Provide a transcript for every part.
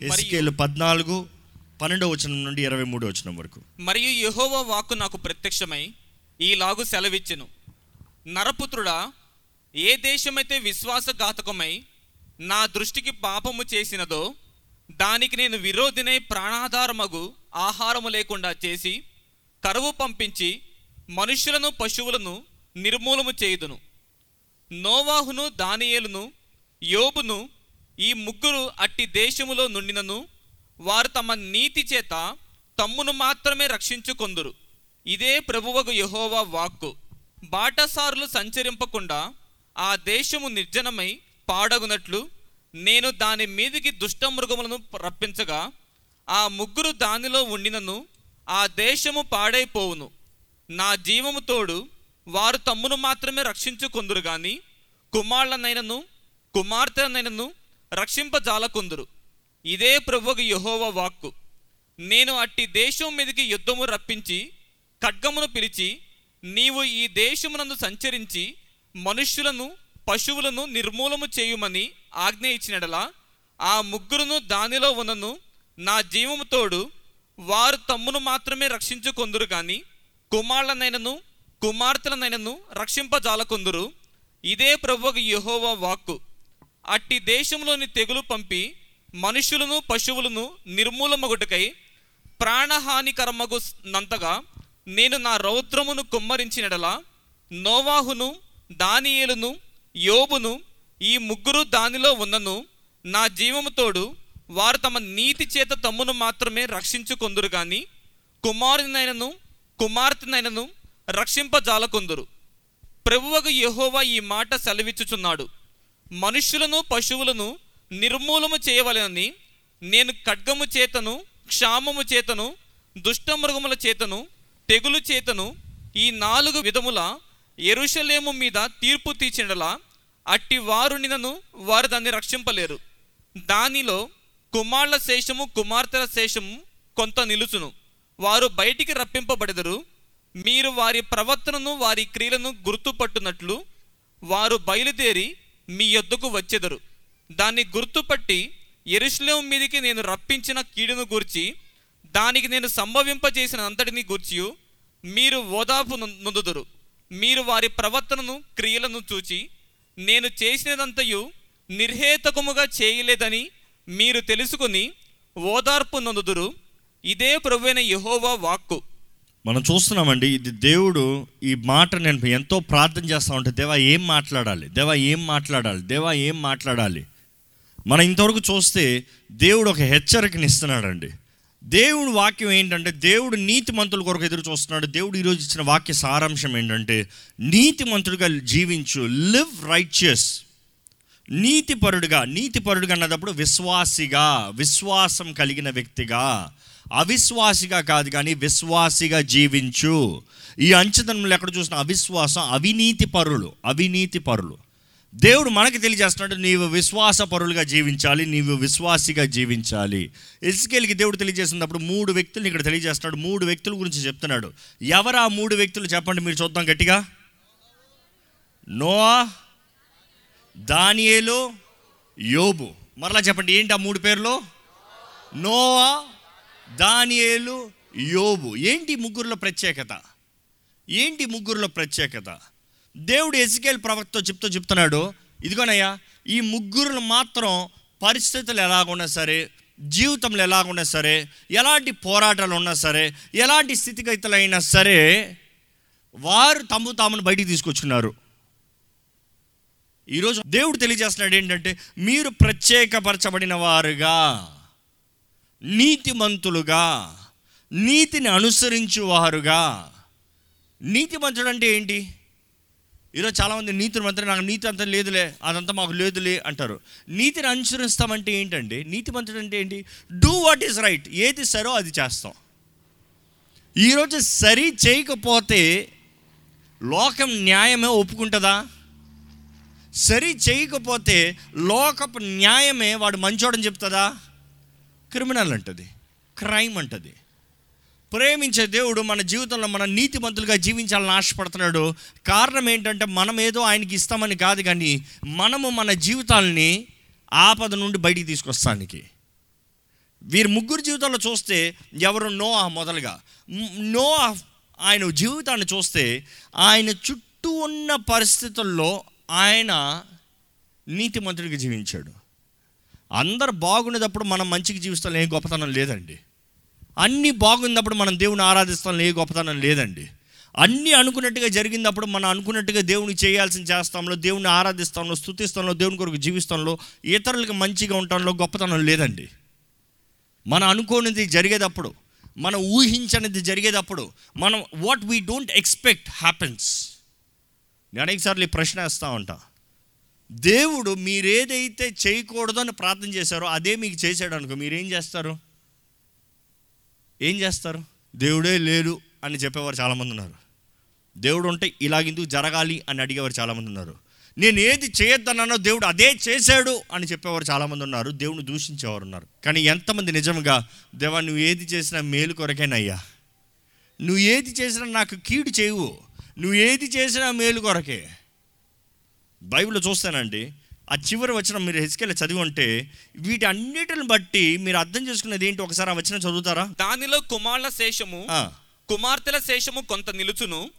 ఎస్కేలు పద్నాలుగు పన్నెండో వచనం నుండి ఇరవై మూడో వచనం వరకు. మరియు యెహోవా వాక్కు నాకు ప్రత్యక్షమై ఈలాగు సెలవిచ్చెను. నరపుత్రుడా ఏ దేశమైతే విశ్వాసఘాతకమై నా దృష్టికి పాపము చేసినదో దానికి నేను విరోధినై ప్రాణాధారమగు ఆహారము లేకుండా చేసి కరువు పంపించి మనుష్యులను పశువులను నిర్మూలము చేయుదును. నోవాహును దానియేలును యోబును ఈ ముగ్గురు అట్టి దేశములో నుండినను వారు తమ నీతి చేత తమ్మును మాత్రమే రక్షించుకొందురు. ఇదే ప్రభువగు యహోవా వాక్కు. బాటసారులు సంచరింపకుండా ఆ దేశము నిర్జనమై పాడగునట్లు నేను దాని మీదికి దుష్టమృగములను రప్పించగా ఆ ముగ్గురు దానిలో ఉండినను ఆ దేశము పాడైపోవును. నా జీవము తోడు వారు తమ్మును మాత్రమే రక్షించుకొందురు గాని కుమారులనైనను కుమార్తెనైనను రక్షింపజాలకుందురు. ఇదే ప్రభువుకు యహోవ వాక్కు. నేను అట్టి దేశం మీదకి యుద్ధము రప్పించి ఖడ్గమును పిలిచి నీవు ఈ దేశమునందు సంచరించి మనుష్యులను పశువులను నిర్మూలము చేయుమని ఆజ్ఞ ఇచ్చినడలా ఆ ముగ్గురును దానిలో ఉన్నను నా జీవముతోడు వారు తమ్మును మాత్రమే రక్షించుకొందురు గాని కుమారులనైనను కుమార్తెలనైనను రక్షింపజాలకొందురు. ఇదే ప్రభువుకు యహోవ వాక్కు. అట్టి దేశంలోని తెగులు పంపి మనుషులను పశువులను నిర్మూలమగుటకై ప్రాణహానికరమగు నంతగా నేను నా రౌద్రమును కుమ్మరించినడలా నోవాహును దానియేలును యోబును ఈ ముగ్గురు దానిలో ఉన్నను నా జీవముతోడు వారు తమ నీతి చేత తమ్మును మాత్రమే రక్షించుకొందురు కానీ కుమారునైనను కుమార్తెనైనను రక్షింపజాలకొందురు. ప్రభువకు యెహోవా ఈ మాట సెలవిచ్చుచున్నాడు. మనుష్యులను పశువులను నిర్మూలము చేయవలెనని నేను ఖడ్గము చేతను క్షామము చేతను దుష్టమృగముల చేతను తెగులు చేతను ఈ నాలుగు విధముల ఎరుషలేము మీద తీర్పు తీర్చినలా అట్టి వారు నినను వారు దాన్ని రక్షింపలేరు. దానిలో కుమారుల శేషము కుమార్తెల శేషము కొంత నిలుచును. వారు బయటికి రప్పింపబడెదరు. మీరు వారి ప్రవర్తనను వారి క్రియలను గుర్తుపట్టునట్లు వారు బయలుదేరి మీ యొద్దకు వచ్చెదరు. దాన్ని గుర్తుపట్టి ఎరుశ్లేం మీదికి నేను రప్పించిన కీడును గూర్చి దానికి నేను సంభవింపజేసిన అంతటిని గూర్చి మీరు ఓదార్పు నొందుదురు. మీరు వారి ప్రవర్తనను క్రియలను చూచి నేను చేసినదంతయు నిర్హేతకముగా చేయలేదని మీరు తెలుసుకుని ఓదార్పు నొందుదురు. ఇదే ప్రభువైన యెహోవా వాక్కు. మనం చూస్తున్నామండి ఇది దేవుడు ఈ మాట నేను ఎంతో ప్రార్థన చేస్తా ఉంటే దేవా ఏం మాట్లాడాలి? దేవా ఏం మాట్లాడాలి? దేవా ఏం మాట్లాడాలి? మనం ఇంతవరకు చూస్తే దేవుడు ఒక హెచ్చరికని ఇస్తున్నాడండి దేవుడు వాక్యం ఏంటంటే దేవుడు నీతి మంతుల కొరకు ఎదురు చూస్తున్నాడు. దేవుడు ఈరోజు ఇచ్చిన వాక్య సారాంశం ఏంటంటే నీతి మంతుడిగా జీవించు లివ్ రైచియస్ నీతిపరుడుగా నీతిపరుడుగా అన్నదప్పుడు విశ్వాసిగా విశ్వాసం కలిగిన వ్యక్తిగా. అవిశ్వాసిగా కాదు కానీ విశ్వాసిగా జీవించు. ఈ అంచదనంలో ఎక్కడ చూసిన అవిశ్వాసం అవినీతి పరులు అవినీతి పరులు. దేవుడు మనకి తెలియజేస్తున్నాడు నీవు విశ్వాస పరులుగా జీవించాలి నీవు విశ్వాసిగా జీవించాలి. ఇసుకెళ్ళకి దేవుడు తెలియజేసినప్పుడు మూడు వ్యక్తులు ఇక్కడ తెలియజేస్తున్నాడు మూడు వ్యక్తుల గురించి చెప్తున్నాడు. ఎవరు ఆ మూడు వ్యక్తులు చెప్పండి మీరు చూద్దాం గట్టిగా. నోవా దానియేలు యోబు. మరలా చెప్పండి ఏంటి ఆ మూడు పేర్లు? నోవా దానియేలు యోబు. ఏంటి ముగ్గురులో ప్రత్యేకత? ఏంటి ముగ్గురులో ప్రత్యేకత? దేవుడు ఎజికేల్ ప్రవక్త చెప్తూ చెప్తున్నాడు ఇదిగోనయ్యా ఈ ముగ్గురులు మాత్రం పరిస్థితులు ఎలాగున్నా సరే జీవితంలో ఎలాగున్నా సరే ఎలాంటి పోరాటాలు ఉన్నా సరే ఎలాంటి స్థితిగతులు అయినా సరే వారు తమ్ము తామును బయటికి తీసుకొచ్చున్నారు. ఈరోజు దేవుడు తెలియజేస్తున్నాడు ఏంటంటే మీరు ప్రత్యేకపరచబడిన వారుగా. నీతిమంతులుగా నీతిని అనుసరించు వారుగా నీతిమంతుడు అంటే ఏంటి? ఈరోజు చాలామంది నీతిని మంత్రి నాకు నీతి అంతా లేదులే అదంతా మాకు లేదులే అంటారు. నీతిని అనుసరిస్తామంటే ఏంటండి? నీతి మంత్రుడు అంటే ఏంటి? డూ వాట్ ఈస్ రైట్ ఏది సరో అది చేస్తాం. ఈరోజు సరి చేయకపోతే లోకం న్యాయమే ఒప్పుకుంటుందా? సరి చేయకపోతే లోకపు న్యాయమే వాడు మంచోడని చెప్తుందా? క్రిమినల్ అంటది. క్రైమ్ అంటది. ప్రేమించే దేవుడు మన జీవితంలో మన నీతిమంతులుగా జీవించాలని ఆశపడుతున్నాడు. కారణం ఏంటంటే మనం ఏదో ఆయనకి ఇస్తామని కాదు కానీ మనము మన జీవితాలని ఆపద నుండి బయటికి తీసుకొస్తానికి. వీరి ముగ్గురు జీవితాల్లో చూస్తే ఎవరు నోఆ మొదలుగా. నోఆ ఆయన జీవితాన్ని చూస్తే ఆయన చుట్టూ ఉన్న పరిస్థితుల్లో ఆయన నీతిమంతుడిగా జీవించాడు. అందరు బాగుండేటప్పుడు మనం మంచికి జీవిస్తాం ఏ గొప్పతనం లేదండి. అన్నీ బాగున్నప్పుడు మనం దేవుని ఆరాధిస్తాం ఏ గొప్పతనం లేదండి. అన్నీ అనుకున్నట్టుగా జరిగినప్పుడు మనం అనుకున్నట్టుగా దేవుని చేయాల్సిన చేస్తాంలో దేవుని ఆరాధిస్తాంలో స్థుతిస్తాంలో దేవుని కొరకు జీవిస్తాంలో ఇతరులకు మంచిగా ఉండటంలో గొప్పతనం లేదండి. మనం అనుకోనిది జరిగేటప్పుడు మనం ఊహించనిది జరిగేటప్పుడు మనం what we don't expect happens నేను అనేకసార్లు ఈ ప్రశ్న వేస్తూ ఉంటా. దేవుడు మీరేదైతే చేయకూడదు అని ప్రార్థన చేశారో అదే మీకు చేశాడు అనుకో మీరేం చేస్తారు? ఏం చేస్తారు? దేవుడే లేడు అని చెప్పేవారు చాలామంది ఉన్నారు. దేవుడు ఉంటే ఇలాగెందుకు జరగాలి అని అడిగేవారు చాలామంది ఉన్నారు. నేను ఏది చేయొద్దన్నానో దేవుడు అదే చేశాడు అని చెప్పేవారు చాలామంది ఉన్నారు. దేవుని దూషించేవారు ఉన్నారు. కానీ ఎంతమంది నిజంగా దేవా నువ్వు ఏది చేసినా మేలు కొరకేనయ్యా నువ్వు ఏది చేసినా నాకు కీడు చేయవు. నువ్వు ఏది చేసినా మేలు కొరకే. బైబిల్లో చూస్తానండి ఆ చివరి వచ్చిన మీరు హెచ్కెళ్ళి చదివి ఉంటే వీటి అన్నిటిని బట్టి మీరు అర్థం చేసుకునేది ఏంటి? ఒకసారి ఆ వచ్చిన చదువుతారా? దానిలో కుమారుల శేషము కుమార్తెల శేషము కొంత నిలుచును.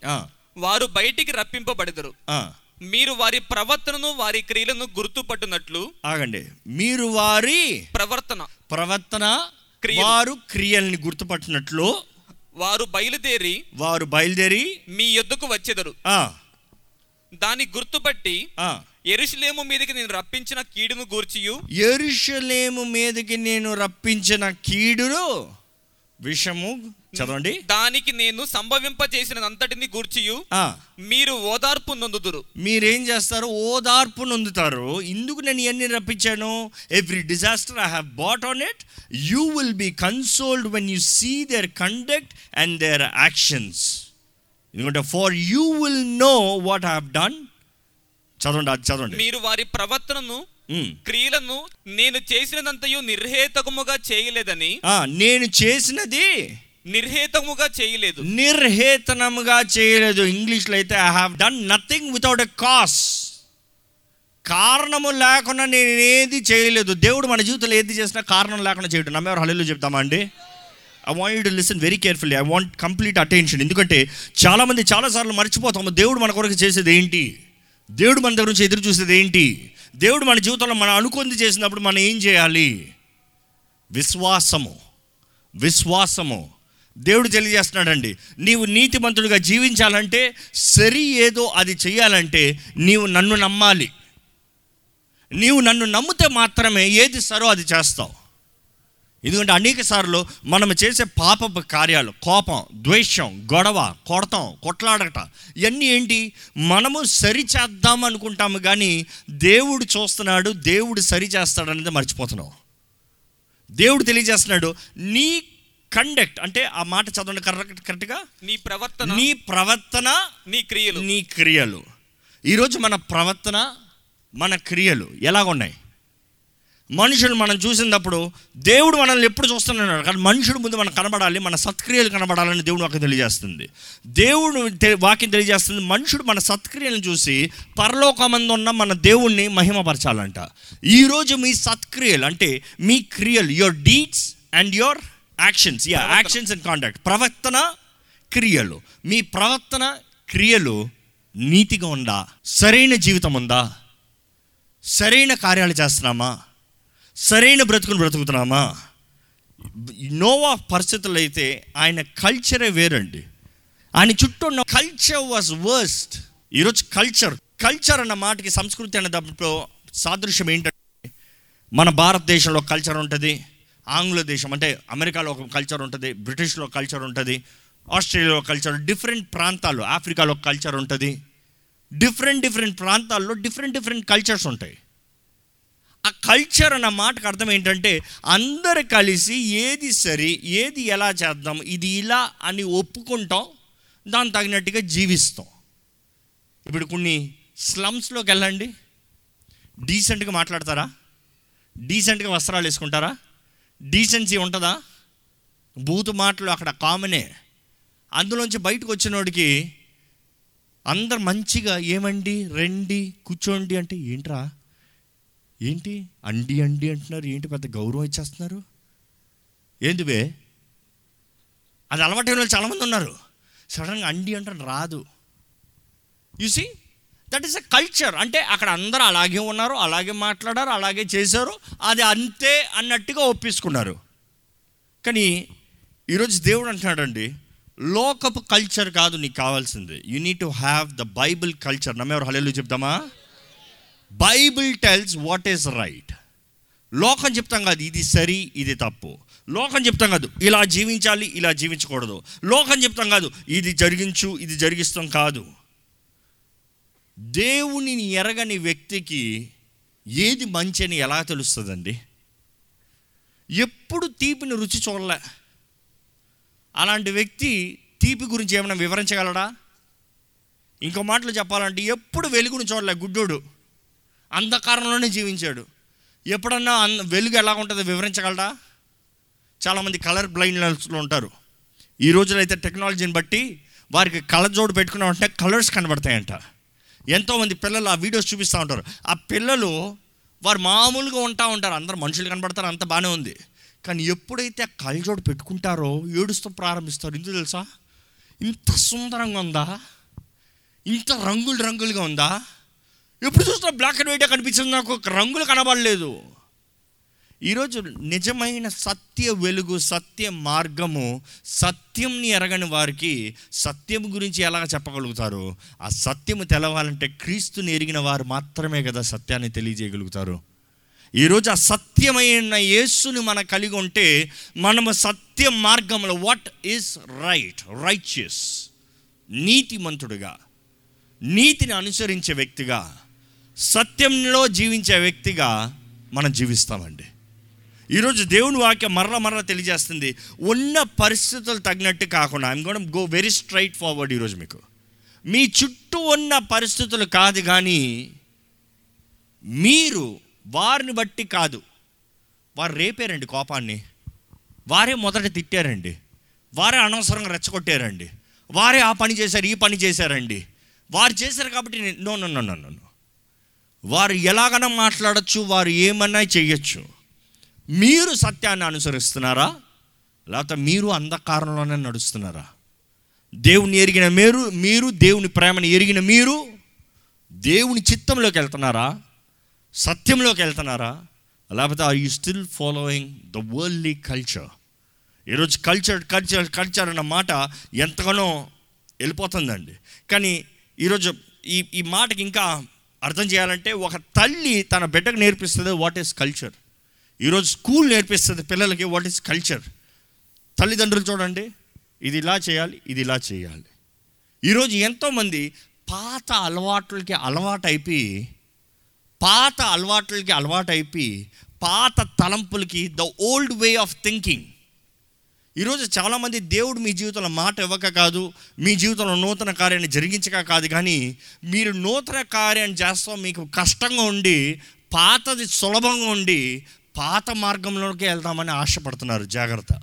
వారు బయటికి రప్పింపబడెదరు. ఆ. మీరు వారి ప్రవర్తనను వారి క్రియలను గుర్తుపట్టునట్లు ఆగండి. మీరు వారి ప్రవర్తన. ప్రవర్తన. వారు క్రియల్ని గుర్తుపట్టినట్లు వారు బయలుదేరి వారు బయలుదేరి మీ యొద్దకు వచ్చెదరు. ఆ, దాని గుర్తుపట్టి ఎరుషులేము మీదకి నేను రప్పించిన కీడును గూర్చియు. యెరూషలేము మీదకి నేను రప్పించిన కీడును విషము చదవండి. దానికి నేను సంభవింపజేసినంతటిని గూర్చియు. ఆ, మీరు ఓదార్పు నొందుదురు. మీరేం చేస్తారు? ఓదార్పు నొందుతారు. ఇందుకు నేను ఇవన్నీ రప్పించాను? Every disaster I have brought on it you will be consoled when you see their conduct and their actions ఎందుకంటే for you will know what I have done చదవండి అది చదవండి. మీరు వారి ప్రవర్తనను. క్రియలను నేను చేసినదంతయు నిర్హేతకముగా చేయలేదని నేను చేసినది నిర్హేతముగా చేయలేదు. నిర్హేతనముగా చేయలేదు. ఇంగ్లీష్లో అయితే I have done nothing without a cause కారణము లేకుండా నేను ఏది చేయలేదు. దేవుడు మన జీవితంలో ఏది చేసినా కారణం లేకుండా చేయడం. నమ్మేవారు హల్లు చెప్తామా అండి? I want you to listen very carefully I want complete attention ఎందుకంటే చాలామంది చాలాసార్లు మర్చిపోతాము. దేవుడు మన కొరకు చేసేది ఏంటి? దేవుడు మన దగ్గర నుంచి ఎదురు చూసేది ఏంటి? దేవుడు మన జీవితంలో మనం అనుకుంది చేసినప్పుడు మనం ఏం చేయాలి? విశ్వాసము. విశ్వాసము. దేవుడు తెలియజేస్తున్నాడండి. నీవు నీతిమంతుడిగా జీవించాలంటే సరి ఏదో అది చేయాలంటే నీవు నన్ను నమ్మాలి. నీవు నన్ను నమ్మితే మాత్రమే ఏది సరో అది చేస్తావు. ఎందుకంటే అనేక సార్లు మనం చేసే పాపపు కార్యాలు కోపం ద్వేషం గొడవ కొడతాం కొట్లాడట ఇవన్నీ ఏంటి? మనము సరి చేద్దాం అనుకుంటాము కానీ దేవుడు చూస్తున్నాడు దేవుడు సరి చేస్తాడు అనేది మర్చిపోతున్నాం దేవుడు తెలియజేస్తున్నాడు నీ కండక్ట్ అంటే ఆ మాట చదవండి కరెక్ట్ కరెక్ట్గా? నీ ప్రవర్తన. నీ ప్రవర్తన నీ క్రియలు. నీ క్రియలు. ఈరోజు మన ప్రవర్తన మన క్రియలు ఎలాగున్నాయి? మనుషులు మనం చూసినప్పుడు దేవుడు మనల్ని ఎప్పుడు చూస్తున్నాడు కానీ మనుషుడు ముందు మనం కనబడాలి మన సత్క్రియలు కనబడాలని దేవుడు వాక్యం తెలియజేస్తుంది. దేవుడు వాక్యం తెలియజేస్తుంది మనుషుడు మన సత్క్రియలను చూసి పరలోకమందు ఉన్న మన దేవుణ్ణి మహిమపరచాలంట. ఈరోజు మీ సత్క్రియలు అంటే మీ క్రియలు your deeds and your actions yeah actions and contact ప్రవర్తన క్రియలు. మీ ప్రవర్తన క్రియలు నీతిగా ఉందా? సరైన జీవితం ఉందా? సరైన కార్యాలు చేస్తున్నామా? సరైన బ్రతుకును బ్రతుకుతున్నామా? నోవా పరిస్థితులు అయితే ఆయన కల్చరే వేరండి. ఆయన చుట్టూ ఉన్న కల్చర్ వాజ్ వర్స్ట్ ఈరోజు కల్చర్ కల్చర్ అన్న మాటకి సంస్కృతి అనే దాంట్లో సాదృశ్యం ఏంటంటే మన భారతదేశంలో కల్చర్ ఉంటుంది ఆంగ్ల దేశం అంటే అమెరికాలో ఒక కల్చర్ ఉంటుంది బ్రిటిష్లో కల్చర్ ఉంటుంది ఆస్ట్రేలియాలో కల్చర్ డిఫరెంట్ ప్రాంతాల్లో ఆఫ్రికాలో కల్చర్ ఉంటుంది. డిఫరెంట్ డిఫరెంట్ ప్రాంతాల్లో డిఫరెంట్ డిఫరెంట్ కల్చర్స్ ఉంటాయి. ఆ కల్చర్ అన్న మాటకు అర్థం ఏంటంటే అందరు కలిసి ఏది సరి ఏది ఎలా చేద్దాం ఇది ఇలా అని ఒప్పుకుంటాం దాని తగినట్టుగా జీవిస్తాం. ఇప్పుడు కొన్ని స్లమ్స్లోకి వెళ్ళండి. డీసెంట్గా మాట్లాడతారా? డీసెంట్గా వస్త్రాలు వేసుకుంటారా? డీసెన్సీ ఉంటుందా? బూతు మాటలు అక్కడ కామనే అందులోంచి బయటకు వచ్చినోడికి అందరు మంచిగా ఏమండి రండి కూర్చోండి అంటే ఏంట్రా? ఏంటి? అండి అండి అంటున్నారు. ఏంటి పెద్ద గౌరవం ఇచ్చేస్తున్నారు? ఏంటి బే అది అలవాటు వాళ్ళు చాలామంది ఉన్నారు. సడన్గా అండి అంటే రాదు. See that is a culture అంటే అక్కడ అందరూ అలాగే ఉన్నారు అలాగే మాట్లాడారు అలాగే చేశారు. అది అంతే అన్నట్టుగా ఒప్పించుకున్నారు కానీ ఈరోజు దేవుడు అంటున్నాడండి లోకపు కల్చర్ కాదు నీకు కావాల్సింది. You need to have the Bible culture నమ్మేవారు హలేలు చెప్తామా? Bible tells what is right. లోకం చెప్తాం కాదు ఇది సరి ఇది తప్పు. లోకం చెప్తాం కాదు ఇలా జీవించాలి ఇలా జీవించకూడదు. లోకం చెప్తాం కాదు ఇది జరిగించు ఇది జరిగిస్తాం కాదు. దేవునిని ఎరగని వ్యక్తికి ఏది మంచి అని ఎలా తెలుస్తుందండి? ఎప్పుడు తీపిని రుచి చూడలే. అలాంటి వ్యక్తి తీపి గురించి ఏమైనా వివరించగలడా? ఇంకో మాటలు చెప్పాలంటే ఎప్పుడు వెలుగును చూడలే గుడ్డోడు. అంధకారంలోనే జీవించాడు. ఎప్పుడన్నా అన్ వెలుగు ఎలా ఉంటుందో వివరించగలరా? చాలామంది కలర్ బ్లైండ్నెస్లో ఉంటారు. ఈ రోజులో అయితే టెక్నాలజీని బట్టి వారికి కళ్ళజోడు పెట్టుకున్నామంటే కలర్స్ కనబడతాయంట. ఎంతోమంది పిల్లలు ఆ వీడియోస్ చూపిస్తూ ఉంటారు. ఆ పిల్లలు వారు మామూలుగా ఉంటా ఉంటారు. అందరు మనుషులు కనబడతారు. అంత బాగానే ఉంది. కానీ ఎప్పుడైతే ఆ కళ్ళజోడు పెట్టుకుంటారో ఏడుస్తూ ప్రారంభిస్తారు. ఎందుకు తెలుసా? ఇంత సుందరంగా ఉందా? ఇంత రంగులు రంగులుగా ఉందా? ఎప్పుడు చూసినా బ్లాక్ అండ్ వైటే కనిపించింది నాకు. ఒక రంగులు కనబడలేదు. ఈరోజు నిజమైన సత్య వెలుగు సత్య మార్గము సత్యంని ఎరగని వారికి సత్యం గురించి ఎలా చెప్పగలుగుతారు? ఆ సత్యము తెలవాలంటే క్రీస్తుని ఎరిగిన వారు మాత్రమే కదా సత్యాన్ని తెలియజేయగలుగుతారు. ఈరోజు ఆ సత్యమైన యేసుని మనం కలిగి ఉంటే మనము సత్య మార్గంలో వాట్ ఈస్ రైట్ రైచియస్ నీతిమంతుడుగా నీతిని అనుసరించే వ్యక్తిగా సత్యంలో జీవించే వ్యక్తిగా మనం జీవిస్తామండి. ఈరోజు దేవుని వాక్యం మరల మరల తెలియజేస్తుంది ఉన్న పరిస్థితులు తగినట్టు కాకుండా I'm gonna go very straight forward ఈరోజు మీకు. మీ చుట్టూ ఉన్న పరిస్థితులు కాదు కానీ మీరు వారిని బట్టి కాదు. వారు రేపారండి కోపాన్ని. వారే మొదట తిట్టారండి. వారే అనవసరంగా రెచ్చగొట్టారండి. వారే ఆ పని చేశారు ఈ పని చేశారండి. వారు చేశారు కాబట్టి నేను- no no no no no. వారు ఎలాగైనా మాట్లాడచ్చు వారు ఏమన్నా చేయొచ్చు. మీరు సత్యాన్ని అనుసరిస్తున్నారా? లేకపోతే మీరు అంధకారంలోనే నడుస్తున్నారా? దేవుని ఎరిగిన మీరు మీరు దేవుని ప్రేమను ఎరిగిన మీరు దేవుని చిత్తంలోకి వెళ్తున్నారా? సత్యంలోకి వెళ్తున్నారా? లేకపోతే are you still following the worldly culture ఈరోజు కల్చర్ కల్చర్ కల్చర్ అన్న మాట ఎంతగానో వెళ్ళిపోతుందండి. కానీ ఈరోజు ఈ ఈ మాటకి ఇంకా అర్థం చేయాలంటే ఒక తల్లి తన బిడ్డకు నేర్పిస్తుంది వాట్ ఈస్ కల్చర్ ఈరోజు స్కూల్ నేర్పిస్తుంది పిల్లలకి వాట్ ఈస్ కల్చర్ తల్లిదండ్రులు చూడండి ఇది ఇలా చేయాలి ఇది ఇలా చేయాలి. ఈరోజు ఎంతోమంది పాత అలవాట్లకి అలవాటైపోయి పాత అలవాట్లకి అలవాటు అయిపోయి పాత తలంపులకి the old way of thinking ఈరోజు చాలామంది దేవుడు మీ జీవితంలో మాట ఇవ్వక కాదు మీ జీవితంలో నూతన కార్యాన్ని జరిగించక కాదు కానీ మీరు నూతన కార్యాన్ని చేస్తాం మీకు కష్టంగా ఉండి పాతది సులభంగా ఉండి పాత మార్గంలోకి వెళ్దామని ఆశపడుతున్నారు. జాగ్రత్త.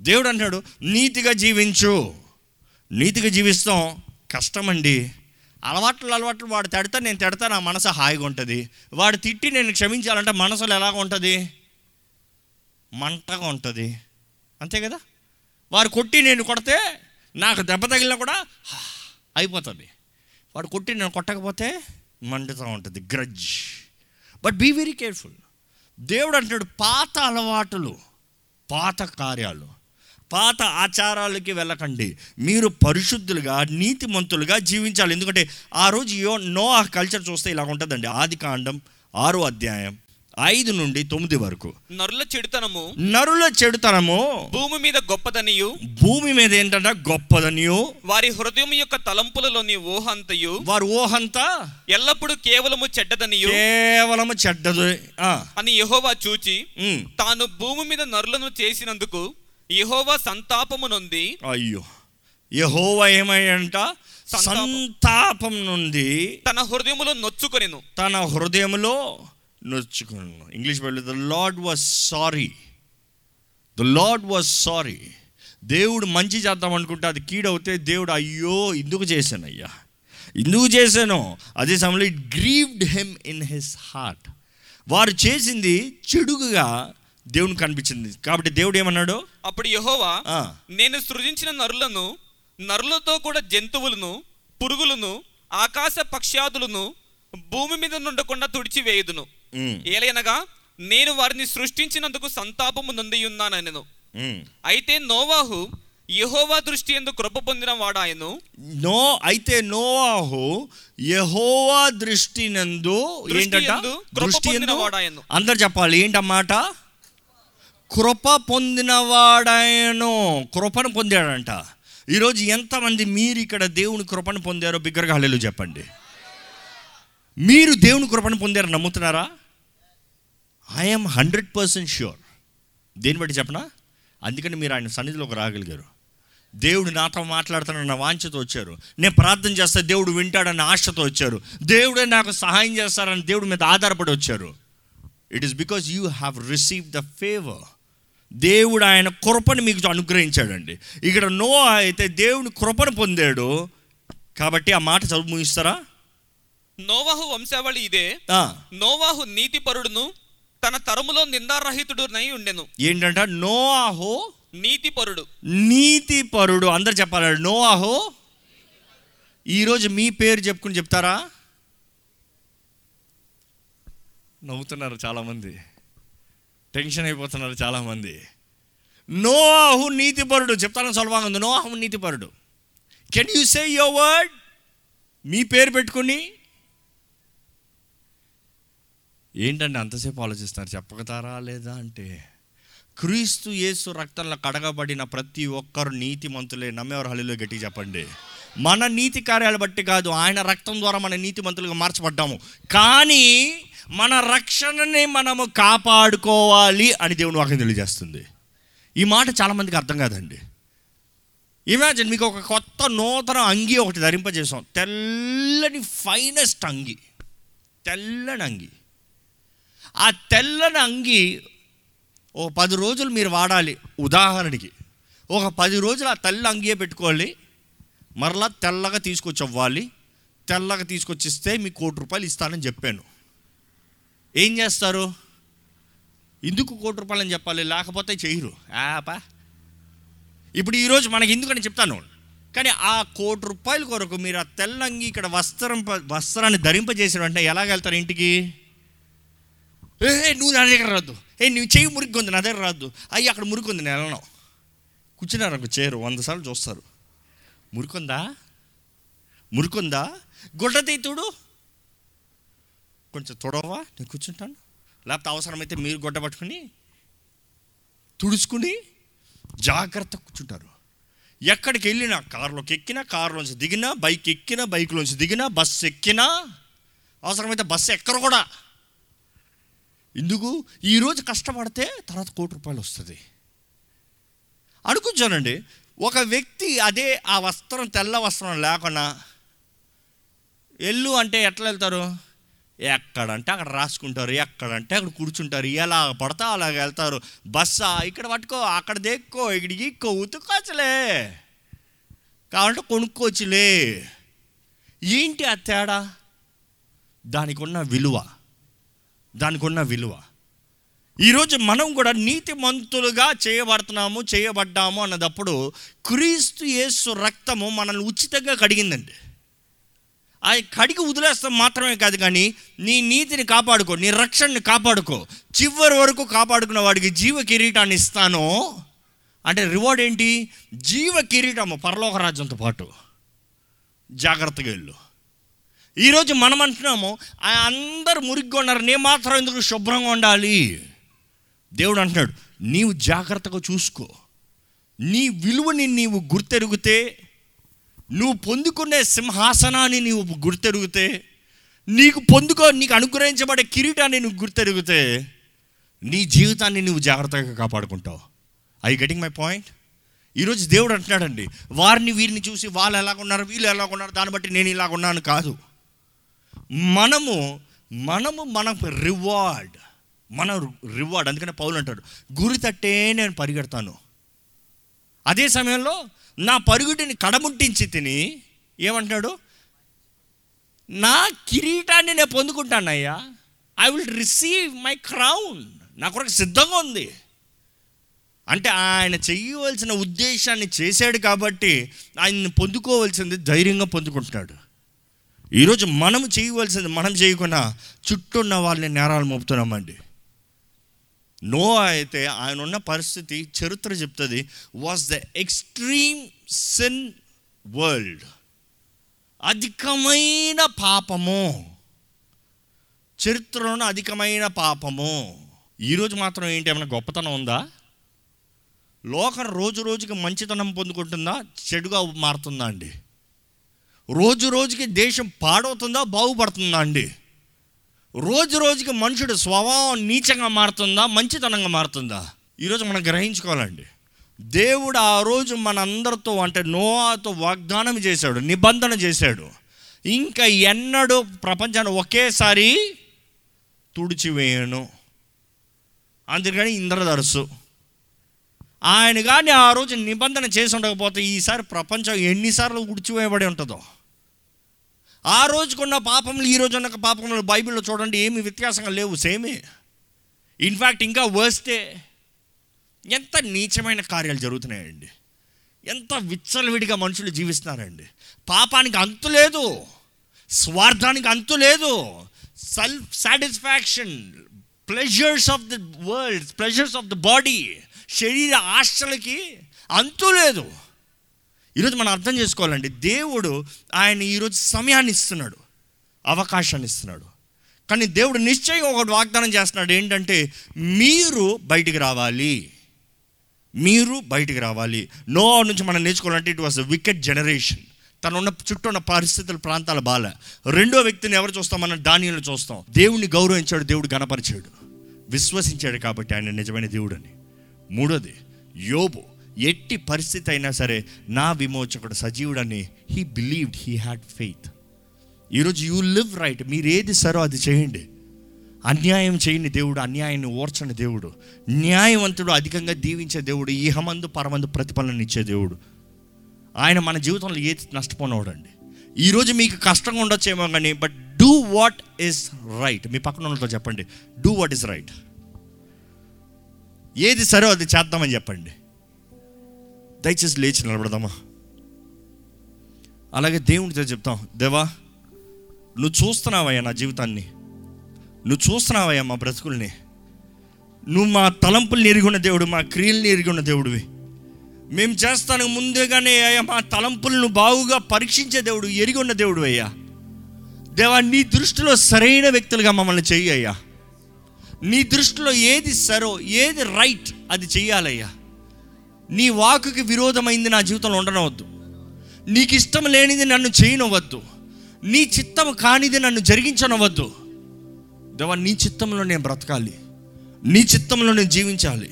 దేవుడు అంటాడు నీతిగా జీవించు. నీతిగా జీవిస్తాం కష్టమండి. అలవాట్లు అలవాట్లు వాడు తిడతా నేను తిడతా నా మనసు హాయిగా ఉంటుంది. వాడు తిట్టి నేను క్షమించాలంటే మనసులో ఎలాగ ఉంటుంది? మంటగా ఉంటుంది. అంతే కదా? వారు కొట్టి నేను కొడితే నాకు దెబ్బ తగిలినా కూడా అయిపోతుంది. వాడు కొట్టి నేను కొట్టకపోతే మండుతూ ఉంటుంది grudge. But be very careful దేవుడు అంటాడు పాత అలవాటులు పాత కార్యాలు పాత ఆచారాలకి వెళ్ళకండి. మీరు పరిశుద్ధులుగా నీతిమంతులుగా జీవించాలి. ఎందుకంటే ఆ రోజు యో నో ఆ కల్చర్ చూస్తే ఇలా ఉంటుందండి. ఆది కాండం ఆరో అధ్యాయం ఐదు నుండి తొమ్మిది వరకు. నరుల చెడుతనము నరుల చెడుతనము భూమి మీద గొప్పదనియు. భూమి మీద ఏంటంటే గొప్పదనియు. వారి హృదయం యొక్క తలంపులలోని ఊహంతయు వారు ఊహంతా ఎల్లప్పుడూ కేవలము చెడ్డదనియు. కేవలము చెడ్డదు. అని యెహోవా చూచి తాను భూమి మీద నరులను చేసినందుకు యెహోవా సంతాపము నొంది. అయ్యో. యహోవ ఏమయ్యంట? సంతాపం. నుండి తన హృదయములో నొచ్చుకొనెను. తన హృదయంలో నొచ్చుకున్నాను. English Bible the Lord was sorry the Lord was sorry దేవుడు మంచి చేద్దాం అనుకుంటే అది కీడవుతే దేవుడు అయ్యో ఎందుకు చేశాను అయ్యా. ఎందుకు చేశాను. అదే సమయంలో it grieved him in his heart వారు చేసింది చెడుగుగా దేవునికి కనిపించింది. కాబట్టి దేవుడు ఏమన్నాడు? అప్పుడు యెహోవా నేను సృజించిన నరులను నరులతో కూడా జంతువులను పురుగులను ఆకాశ పక్ష్యాదులను భూమి మీద నుండకుండా తుడిచివేయుదును. ఏలైనగా నేను వారిని సృష్టించినందుకు సంతాపము నొందియున్నానెను ఉమ్. అయితే నోవాహు యెహోవా దృష్టి ఎందు కృప పొందిన వాడాయను. నో అయితే నోవాహు యెహోవా దృష్టి నందు దృష్టి ఏంటంట? పొందిన వాడాయను. అందరు చెప్పాలి ఏంటన్నమాట కృప పొందినవాడాయను కృపను పొందాడంట. ఈరోజు ఎంతమంది మీరు ఇక్కడ దేవుని కృపను పొందారో బిగ్గరగా హల్లెలు చెప్పండి. మీరు దేవుని కృపను పొందారు నమ్ముతున్నారా? ఐఎమ్ హండ్రెడ్ పర్సెంట్ ష్యూర్ దేని బట్టి చెప్పనా? అందుకని మీరు ఆయన సన్నిధిలోకి రాగలిగారు. దేవుడు నాతో మాట్లాడుతానన్న వాంఛతో వచ్చారు. నేను ప్రార్థన చేస్తే దేవుడు వింటాడన్న ఆశతో వచ్చారు. దేవుడే నాకు సహాయం చేస్తారని దేవుడి మీద ఆధారపడి వచ్చారు. It is because you have receive the favour దేవుడు ఆయన కృపను మీకు అనుగ్రహించాడండి. ఇక్కడ నో అయితే దేవుని కృపను పొందాడు. కాబట్టి ఆ మాట చదువు ముగిస్తారా? నోవాహు వంశావళి ఇదే. నోవాహు నీతిపరుడును తన తరములో నిందారహితుడునై ఉండెను. ఏంటంట నోఆహో నీతిపరుడు. నీతి పరుడు అందరు చెప్పాలి నోఆహో ఈరోజు మీ పేరు చెప్పుకుని చెప్తారా? నవ్వుతున్నారు చాలామంది. టెన్షన్ అయిపోతున్నారు చాలామంది. నోఆహు నీతిపరుడు. చెప్తాను సులభంగా ఉంది. నోఆహు నీతిపరుడు. Can you say your word మీ పేరు పెట్టుకుని ఏంటండి అంతసేపు ఆలోచిస్తున్నారు? చెప్పగతారా లేదా అంటే క్రీస్తు యేసు రక్తంలో కడగబడిన ప్రతి ఒక్కరు నీతిమంతులే. నమ్మేవారు హలిలో గట్టి చెప్పండి. మన నీతి కార్యాలు బట్టి కాదు ఆయన రక్తం ద్వారా మన నీతిమంతులుగా మార్చబడ్డాము. కానీ మన రక్షణని మనము కాపాడుకోవాలి అని దేవుని వాక్యం తెలియజేస్తుంది. ఈ మాట చాలామందికి అర్థం కాదండి. ఇమాజిన్ మీకు ఒక కొత్త నూతన అంగి ఒకటి ధరింపజేసాం తెల్లని ఫైనెస్ట్ అంగి. తెల్లని అంగి. ఆ తెల్లని అంగి ఒక పది రోజులు మీరు వాడాలి. ఉదాహరణకి ఒక పది రోజులు ఆ తెల్ల అంగియే పెట్టుకోవాలి. మరలా తెల్లగా తీసుకొచ్చి ఇవ్వాలి తెల్లగా తీసుకొచ్చిస్తే మీకు కోటి రూపాయలు ఇస్తానని చెప్పాను. ఏం చేస్తారు? ఎందుకు కోటి రూపాయలు అని చెప్పాలి? లేకపోతే చేయరు. ఆపా. ఇప్పుడు ఈరోజు మనకి ఎందుకని చెప్తాను? కానీ ఆ కోటి రూపాయల కొరకు మీరు ఆ తెల్లంగి ఇక్కడ వస్త్రం వస్త్రాన్ని ధరింపజేసిన వెంటనే ఎలాగెళ్తారు ఇంటికి? ఏ నువ్వు నా దగ్గర రాదు ఏ నువ్వు చెయ్యి మురికి ఉంది నా దగ్గర రాదు అయ్యి అక్కడ మురికి ఉంది నేను వెళ్ళను. కూర్చున్నారు ఒక చేరు వంద సార్లు చూస్తారు. మురికొందా? మురికొందా? గుడ్డ తీతుడు కొంచెం తొడవా నేను కూర్చుంటాను. లేకపోతే అవసరమైతే మీరు గొడ్డ పట్టుకుని తుడుచుకుని జాగ్రత్త కూర్చుంటారు. ఎక్కడికి వెళ్ళినా కారులోకి ఎక్కినా కారులోంచి దిగినా బైక్ ఎక్కినా బైక్లోంచి దిగినా బస్సు ఎక్కినా అవసరమైతే బస్సు ఎక్కరు కూడా. ఎందుకు? ఈరోజు కష్టపడితే తర్వాత కోటి రూపాయలు వస్తుంది. అనుకుంటానండి ఒక వ్యక్తి అదే ఆ వస్త్రం తెల్ల వస్త్రం లేకుండా ఎల్లు అంటే ఎట్లా వెళ్తారు? ఎక్కడంటే అక్కడ రాసుకుంటారు ఎక్కడంటే అక్కడ కూర్చుంటారు ఎలా పడతా అలాగ వెళ్తారు. బస్సా ఇక్కడ పట్టుకో అక్కడ దేక్కో ఇక్కడికి ఇక్కో ఉతుకోవచ్చులే కావాలంటే కొనుక్కోవచ్చులే ఏంటి ఆ తేడా? దానికి ఉన్న విలువ. దానికి ఉన్న విలువ. ఈరోజు మనం కూడా నీతిమంతులుగా చేయబడుతున్నాము చేయబడ్డాము అన్నదప్పుడు క్రీస్తు యేసు రక్తము మనల్ని ఉచితంగా కడిగిందండి. ఆ కడిగి వదిలేస్తాం మాత్రమే కాదు కానీ నీ నీతిని కాపాడుకో నీ రక్షణని కాపాడుకో. చివరి వరకు కాపాడుకున్న వాడికి జీవ కిరీటాన్ని ఇస్తాను. అంటే రివార్డ్ ఏంటి? జీవ కిరీటము పరలోక రాజ్యంతో పాటు. జాగ్రత్తగా వెళ్ళు. ఈరోజు మనం అంటున్నాము అందరు మురిగ్గా ఉన్నారు నేను మాత్రం ఎందుకు శుభ్రంగా ఉండాలి? దేవుడు అంటున్నాడు నీవు జాగ్రత్తగా చూసుకో. నీ విలువని నీవు గుర్తెరిగితే నువ్వు పొందుకునే సింహాసనాన్ని నీవు గుర్తెరిగితే నీకు పొందుకో నీకు అనుగ్రహించబడే కిరీటాన్ని నువ్వు గుర్తెరిగితే నీ జీవితాన్ని నువ్వు జాగ్రత్తగా కాపాడుకుంటావు. ఐ గెటింగ్ మై పాయింట్ ఈరోజు దేవుడు అంటున్నాడండి వారిని వీరిని చూసి వాళ్ళు ఎలాగున్నారు వీళ్ళు ఎలాగున్నారు దాన్ని బట్టి నేను ఇలాగున్నాను కాదు. మనము మనము మన రివార్డ్ మన రివార్డ్ అందుకనే పౌలు అంటాడు గురి తట్టే నేను పరిగెడతాను. అదే సమయంలో నా పరుగుడిని కడముట్టించి తిని ఏమంటాడు నా కిరీటాన్ని నేను పొందుకుంటానయ్యా. I will receive my crown నా కొరకు సిద్ధంగా ఉంది. అంటే ఆయన చేయవలసిన ఉద్దేశాన్ని చేశాడు కాబట్టి ఆయన్ని పొందుకోవలసింది ధైర్యంగా పొందుకుంటున్నాడు. ఈరోజు మనం చేయవలసింది మనం చేయకుండా చుట్టూ ఉన్న వాళ్ళని నేరాలు మోపుతున్నామండి. నో అయితే ఆయన ఉన్న పరిస్థితి చరిత్ర చెప్తుంది was the extreme sin world అధికమైన పాపము? చరిత్రలోనే అధికమైన పాపము? ఈరోజు మాత్రం ఏంటి ఏమైనా గొప్పతనం ఉందా? లోకం రోజు రోజుకి మంచితనం పొందుకుంటుందా? చెడుగా మారుతుందా అండి? రోజు రోజుకి దేశం పాడవుతుందా బాగుపడుతుందా అండి? రోజు రోజుకి మనుషుడు స్వభావం నీచంగా మారుతుందా మంచితనంగా మారుతుందా? ఈరోజు మనం గ్రహించుకోవాలండి. దేవుడు ఆ రోజు మనందరితో అంటే నోవాతో వాగ్దానం చేశాడు నిబంధన చేశాడు. ఇంకా ఎన్నడూ ప్రపంచాన్ని ఒకేసారి తుడిచివేయను. అందుకని ఇంద్రధరస్సు ఆయన కానీ ఆ రోజు నిబంధన చేసి ఉండకపోతే ఈసారి ప్రపంచం ఎన్నిసార్లు ఉడిచివేయబడి ఉంటుందో? ఆ రోజుకున్న పాపములు ఈ రోజు ఉన్న పాపములు బైబిల్లో చూడండి ఏమి వ్యత్యాసంగా లేవు సేమే. ఇన్ఫ్యాక్ట్ ఇంకా వర్స్తే ఎంత నీచమైన కార్యాలు జరుగుతున్నాయండి. ఎంత విచ్చలవిడిగా మనుషులు జీవిస్తున్నారండి. పాపానికి అంతు లేదు. స్వార్థానికి అంతు లేదు. Self satisfaction pleasures of the world pleasures of the body శరీర ఆశలకి అంతు లేదు. ఈరోజు మనం అర్థం చేసుకోవాలండి. దేవుడు ఆయన ఈరోజు సమయాన్ని ఇస్తున్నాడు. అవకాశాన్ని ఇస్తున్నాడు. కానీ దేవుడు నిశ్చయంగా ఒకటి వాగ్దానం చేస్తున్నాడు. ఏంటంటే మీరు బయటికి రావాలి. మీరు బయటికి రావాలి. నో నుంచి మనం నేర్చుకోవాలంటే ఇట్ వాస్ వికెట్ జనరేషన్ తను ఉన్న చుట్టూ ఉన్న పరిస్థితుల ప్రాంతాల బాల. రెండో వ్యక్తిని ఎవరు చూస్తాం మనం? దానిలో చూస్తాం. దేవుణ్ణి గౌరవించాడు దేవుడు గణపరిచాడు. విశ్వసించాడు కాబట్టి ఆయన నిజమైన దేవుడని. మూడోది యోబు. ఎట్టి పరిస్థితి అయినా సరే నా విమోచకుడు సజీవుడని he believed he had faith ఈరోజు యూ లివ్ రైట్ మీరు ఏది సరో అది చేయండి. అన్యాయం చేయని దేవుడు అన్యాయాన్ని ఓర్చని దేవుడు న్యాయవంతుడు అధికంగా దీవించే దేవుడు ఈహమందు పరమందు ప్రతిఫలన ఇచ్చే దేవుడు. ఆయన మన జీవితంలో ఏది నష్టపోనవాడు అండి ఈరోజు మీకు కష్టంగా ఉండొచ్చేమో కానీ but do what is right మీ పక్కన వాళ్ళతో చెప్పండి. డూ వాట్ ఈస్ రైట్ ఏది సరో అది చేద్దామని చెప్పండి. దయచేసి లేచి నిలబడదామా? అలాగే దేవునితో చెప్తాం దేవా నువ్వు చూస్తున్నావయ్యా నా జీవితాన్ని. నువ్వు చూస్తున్నావయ్యా మా బ్రతుకుల్ని. నువ్వు మా తలంపుల్ని ఎరిగిన దేవుడు మా క్రియల్ని ఎరిగిన దేవుడివి. మేము చేస్తాను ముందుగానే అయ్యా మా తలంపులను బాగుగా పరీక్షించే దేవుడు ఎరిగి ఉన్న దేవుడు అయ్యా. దేవా నీ దృష్టిలో సరైన వ్యక్తులుగా మమ్మల్ని చెయ్యి అయ్యా. నీ దృష్టిలో ఏది సరో ఏది రైట్ అది చెయ్యాలయ్యా. నీ వాకుకి విరోధమైంది నా జీవితంలో ఉండనవద్దు. నీకు ఇష్టం లేనిది నన్ను చేయనవద్దు. నీ చిత్తం కానిది నన్ను జరిగించనవద్దు. దేవా నీ చిత్తంలో నేను బ్రతకాలి. నీ చిత్తంలో నేను జీవించాలి.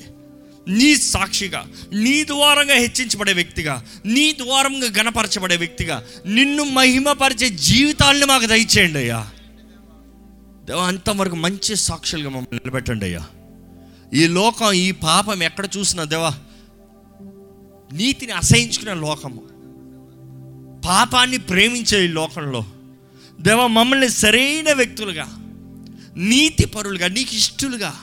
నీ సాక్షిగా నీ ద్వారంగా హెచ్చించబడే వ్యక్తిగా నీ ద్వారంగా గణపరచబడే వ్యక్తిగా నిన్ను మహిమపరిచే జీవితాలను మాకు దయచేయండి అయ్యా. దేవా అంతవరకు మంచి సాక్షులుగా మమ్మల్ని నిలబెట్టండి అయ్యా. ఈ లోకం ఈ పాపం ఎక్కడ చూసినా దేవా నీతిని అసహించుకునే లోకము. పాపాన్ని ప్రేమించే ఈ లోకంలో దేవా మమ్మల్ని సరైన వ్యక్తులుగా నీతి పరులుగా నీకు ఇష్టలుగా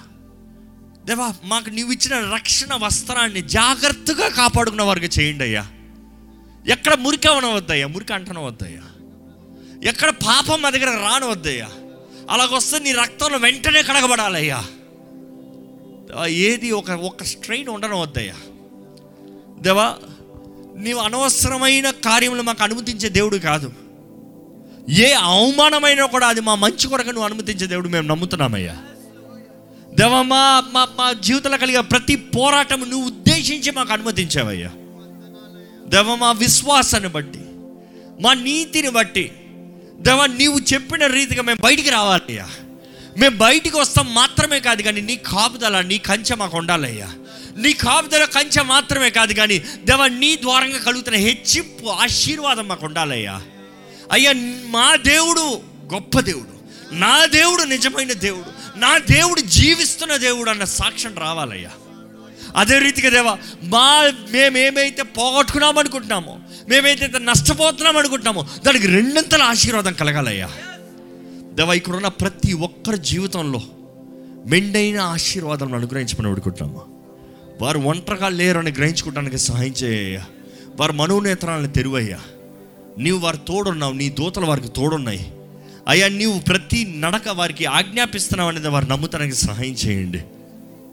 దేవా మాకు నీవు ఇచ్చిన రక్షణ వస్త్రాన్ని జాగ్రత్తగా కాపాడుకున్న వారికి చేయండి అయ్యా. ఎక్కడ మురికి అవనవద్దయ్యా మురికి అంటనవద్దయ్యా. ఎక్కడ పాపం మా దగ్గర రానవద్దయ్యా. అలాగొస్తే నీ రక్తంలో వెంటనే కడగబడాలయ్యా. ఏది ఒక ఒక స్ట్రెయిన్ ఉండనవద్దయ్యా. దేవా నీవు అనవసరమైన కార్యములు మాకు అనుమతించే దేవుడు కాదు. ఏ అవమానమైనా కూడా అది మా మంచి కొరకు నువ్వు అనుమతించే దేవుడు మేము నమ్ముతున్నామయ్యా. దేవా మా మా మా జీవితంలో కలిగే ప్రతి పోరాటం నువ్వు ఉద్దేశించి మాకు అనుమతించావయ్యా. దేవ మా విశ్వాసాన్ని బట్టి మా నీతిని బట్టి దేవ నీవు చెప్పిన రీతిగా మేము బయటికి రావాలయ్యా. మేము బయటికి వస్తాం మాత్రమే కాదు కానీ నీ కాపుదల నీ కంచె మాకు ఉండాలయ్యా. నీ కాపుదల కంచె మాత్రమే కాదు కానీ దేవ నీ ద్వారంగా కలుగుతున్న హెచ్చింపు ఆశీర్వాదం మాకు ఉండాలయ్యా. అయ్యా మా దేవుడు గొప్ప దేవుడు నా దేవుడు నిజమైన దేవుడు నా దేవుడు జీవిస్తున్న దేవుడు అన్న సాక్ష్యం రావాలయ్యా. అదే రీతిగా దేవా మా మేమేమైతే పోగొట్టుకున్నాం అనుకుంటున్నామో మేమైతే నష్టపోతున్నాం అనుకుంటున్నామో దానికి రెండంతల ఆశీర్వాదం కలగాలయ్యా. దేవా ఇక్కడ ఉన్న ప్రతి ఒక్కరి జీవితంలో మెండైన ఆశీర్వాదం అనుగ్రహించమని అడుగుతున్నాము. వారు ఒంటరిగా లేరని గ్రహించుకోవడానికి సహాయం చేయ వారి మనోనేత్రాలను తెరువయ్యా. నీవు వారు తోడున్నావు నీ దూతలు వారికి తోడున్నాయి. అయ్యా నీవు ప్రతి నడక వారికి ఆజ్ఞాపిస్తున్నావు అనేది వారు నమ్ముతానికి సహాయం చేయండి.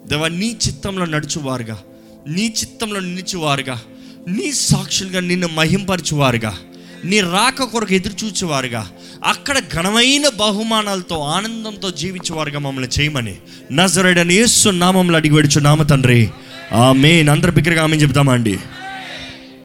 దేవా నీ చిత్తంలో నడుచువారుగా. నీ చిత్తంలో నిలిచేవారుగా. నీ సాక్షులుగా నిన్ను మహింపరచువారుగా. నీ రాక కొరకు ఎదురు చూచేవారుగా అక్కడ ఘనమైన బహుమానాలతో ఆనందంతో జీవించేవారుగా మమ్మల్ని చేయమని. నజరడని యేసు నామంలో అడిగి వెడుచు నామ తండ్రి. ఆ మెయిన్ అందరు బిగ్గరగా ఆమె చెప్తామా అండి?